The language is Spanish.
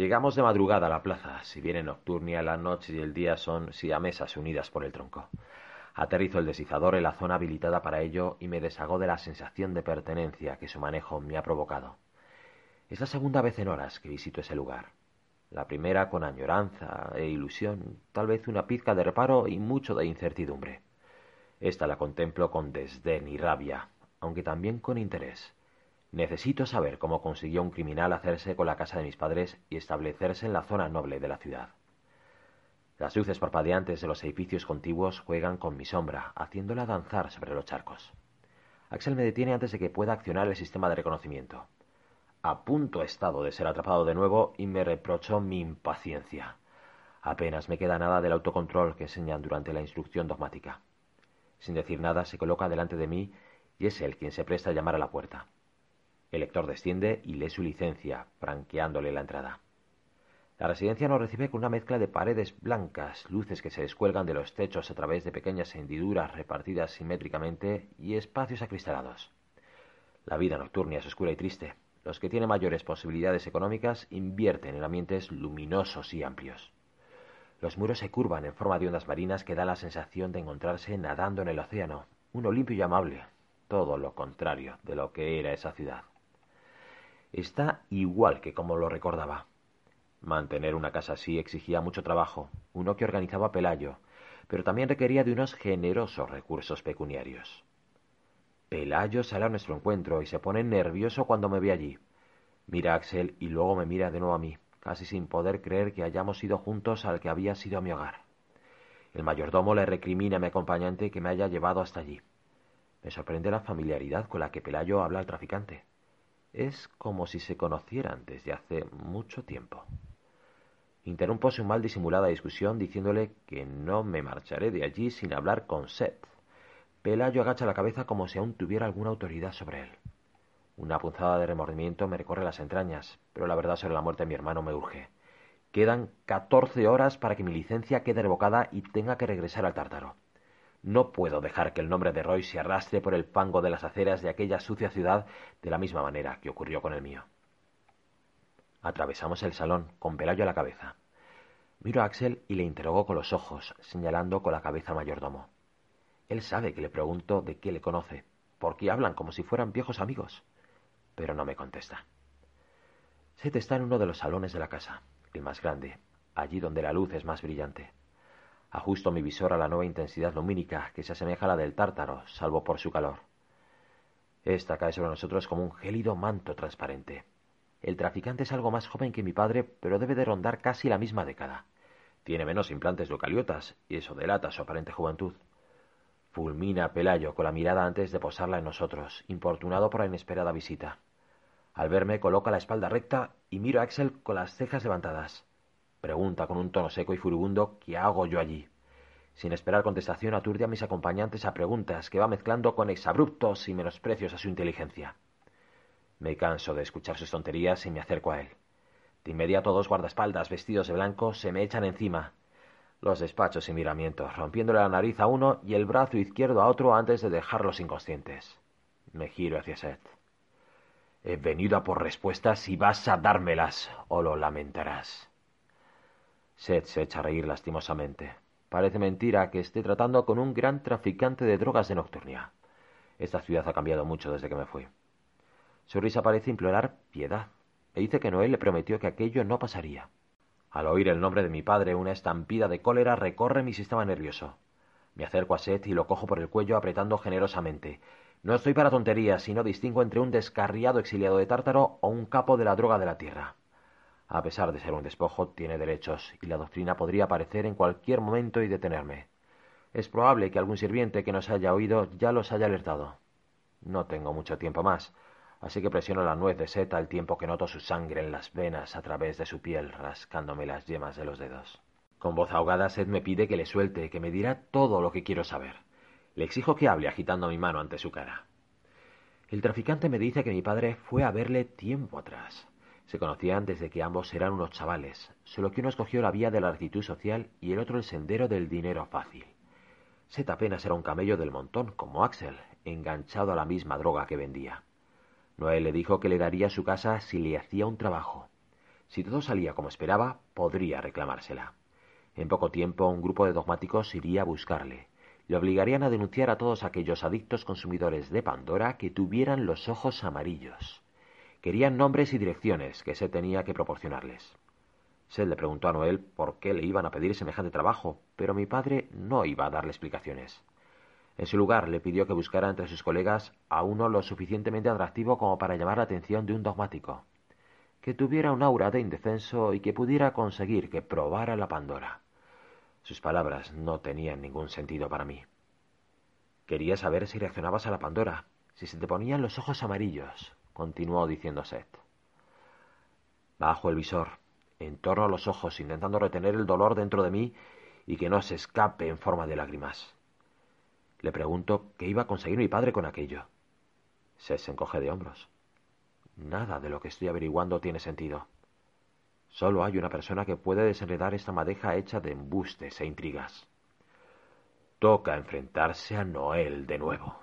Llegamos de madrugada a la plaza, si bien en nocturnia la noche y el día son siamesas unidas por el tronco. Aterrizo el deslizador en la zona habilitada para ello y me deshago de la sensación de pertenencia que su manejo me ha provocado. Es la segunda vez en horas que visito ese lugar. La primera con añoranza e ilusión, tal vez una pizca de reparo y mucho de incertidumbre. Esta la contemplo con desdén y rabia, aunque también con interés. Necesito saber cómo consiguió un criminal hacerse con la casa de mis padres y establecerse en la zona noble de la ciudad. Las luces parpadeantes de los edificios contiguos juegan con mi sombra, haciéndola danzar sobre los charcos. Axel me detiene antes de que pueda accionar el sistema de reconocimiento. A punto he estado de ser atrapado de nuevo y me reprocho mi impaciencia. Apenas me queda nada del autocontrol que enseñan durante la instrucción dogmática. Sin decir nada, se coloca delante de mí y es él quien se presta a llamar a la puerta. El lector desciende y lee su licencia, franqueándole la entrada. La residencia nos recibe con una mezcla de paredes blancas, luces que se descuelgan de los techos a través de pequeñas hendiduras repartidas simétricamente y espacios acristalados. La vida nocturna es oscura y triste. Los que tienen mayores posibilidades económicas invierten en ambientes luminosos y amplios. Los muros se curvan en forma de ondas marinas que da la sensación de encontrarse nadando en el océano, uno limpio y amable, todo lo contrario de lo que era esa ciudad. Está igual que como lo recordaba. Mantener una casa así exigía mucho trabajo, uno que organizaba Pelayo, pero también requería de unos generosos recursos pecuniarios. Pelayo sale a nuestro encuentro y se pone nervioso cuando me ve allí. Mira a Axel y luego me mira de nuevo a mí, casi sin poder creer que hayamos ido juntos al que había sido mi hogar. El mayordomo le recrimina a mi acompañante que me haya llevado hasta allí. Me sorprende la familiaridad con la que Pelayo habla al traficante. Es como si se conocieran desde hace mucho tiempo. Interrumpo su mal disimulada discusión diciéndole que no me marcharé de allí sin hablar con Seth. Pelayo agacha la cabeza como si aún tuviera alguna autoridad sobre él. Una punzada de remordimiento me recorre las entrañas, pero la verdad sobre la muerte de mi hermano me urge. Quedan catorce horas para que mi licencia quede revocada y tenga que regresar al tártaro. No puedo dejar que el nombre de Roy se arrastre por el fango de las aceras de aquella sucia ciudad de la misma manera que ocurrió con el mío. Atravesamos el salón, con Pelayo a la cabeza. Miro a Axel y le interrogo con los ojos, señalando con la cabeza al mayordomo. Él sabe que le pregunto de qué le conoce, porque hablan como si fueran viejos amigos, pero no me contesta. Seth está en uno de los salones de la casa, el más grande, allí donde la luz es más brillante. Ajusto mi visor a la nueva intensidad lumínica que se asemeja a la del tártaro, salvo por su calor. Esta cae sobre nosotros como un gélido manto transparente. El traficante es algo más joven que mi padre, pero debe de rondar casi la misma década. Tiene menos implantes de eucaliotas, y eso delata su aparente juventud. Fulmina Pelayo con la mirada antes de posarla en nosotros, importunado por la inesperada visita. Al verme coloca la espalda recta y miro a Axel con las cejas levantadas. Pregunta con un tono seco y furibundo qué hago yo allí. Sin esperar contestación, aturde a mis acompañantes a preguntas que va mezclando con exabruptos y menosprecios a su inteligencia. Me canso de escuchar sus tonterías y me acerco a él. De inmediato dos guardaespaldas vestidos de blanco se me echan encima. Los despachos sin miramientos, rompiéndole la nariz a uno y el brazo izquierdo a otro antes de dejarlos inconscientes. Me giro hacia Seth. He venido por respuestas y vas a dármelas, o lo lamentarás. Seth se echa a reír lastimosamente. Parece mentira que esté tratando con un gran traficante de drogas de Nocturnia. Esta ciudad ha cambiado mucho desde que me fui. Su risa parece implorar piedad, e dice que Noel le prometió que aquello no pasaría. Al oír el nombre de mi padre, una estampida de cólera recorre mi sistema nervioso. Me acerco a Seth y lo cojo por el cuello apretando generosamente. No estoy para tonterías, sino distingo entre un descarriado exiliado de Tártaro o un capo de la droga de la tierra. A pesar de ser un despojo, tiene derechos, y la doctrina podría aparecer en cualquier momento y detenerme. Es probable que algún sirviente que nos haya oído ya los haya alertado. No tengo mucho tiempo más, así que presiono la nuez de seta al tiempo que noto su sangre en las venas a través de su piel, rascándome las yemas de los dedos. Con voz ahogada, Seth me pide que le suelte, que me dirá todo lo que quiero saber. Le exijo que hable agitando mi mano ante su cara. El traficante me dice que mi padre fue a verle tiempo atrás. Se conocían desde que ambos eran unos chavales, solo que uno escogió la vía de la rectitud social y el otro el sendero del dinero fácil. Seth apenas era un camello del montón, como Axel, enganchado a la misma droga que vendía. Noel le dijo que le daría su casa si le hacía un trabajo. Si todo salía como esperaba, podría reclamársela. En poco tiempo un grupo de dogmáticos iría a buscarle. Le obligarían a denunciar a todos aquellos adictos consumidores de Pandora que tuvieran los ojos amarillos. Querían nombres y direcciones que se tenía que proporcionarles. Se le preguntó a Noel por qué le iban a pedir semejante trabajo, pero mi padre no iba a darle explicaciones. En su lugar, le pidió que buscara entre sus colegas a uno lo suficientemente atractivo como para llamar la atención de un dogmático, que tuviera un aura de indefenso y que pudiera conseguir que probara la Pandora. Sus palabras no tenían ningún sentido para mí. Quería saber si reaccionabas a la Pandora, si se te ponían los ojos amarillos, continuó diciendo Seth. Bajo el visor, en torno a los ojos, intentando retener el dolor dentro de mí y que no se escape en forma de lágrimas. Le pregunto qué iba a conseguir mi padre con aquello. Se encoge de hombros. Nada de lo que estoy averiguando tiene sentido. Solo hay una persona que puede desenredar esta madeja hecha de embustes e intrigas. Toca enfrentarse a Noel de nuevo.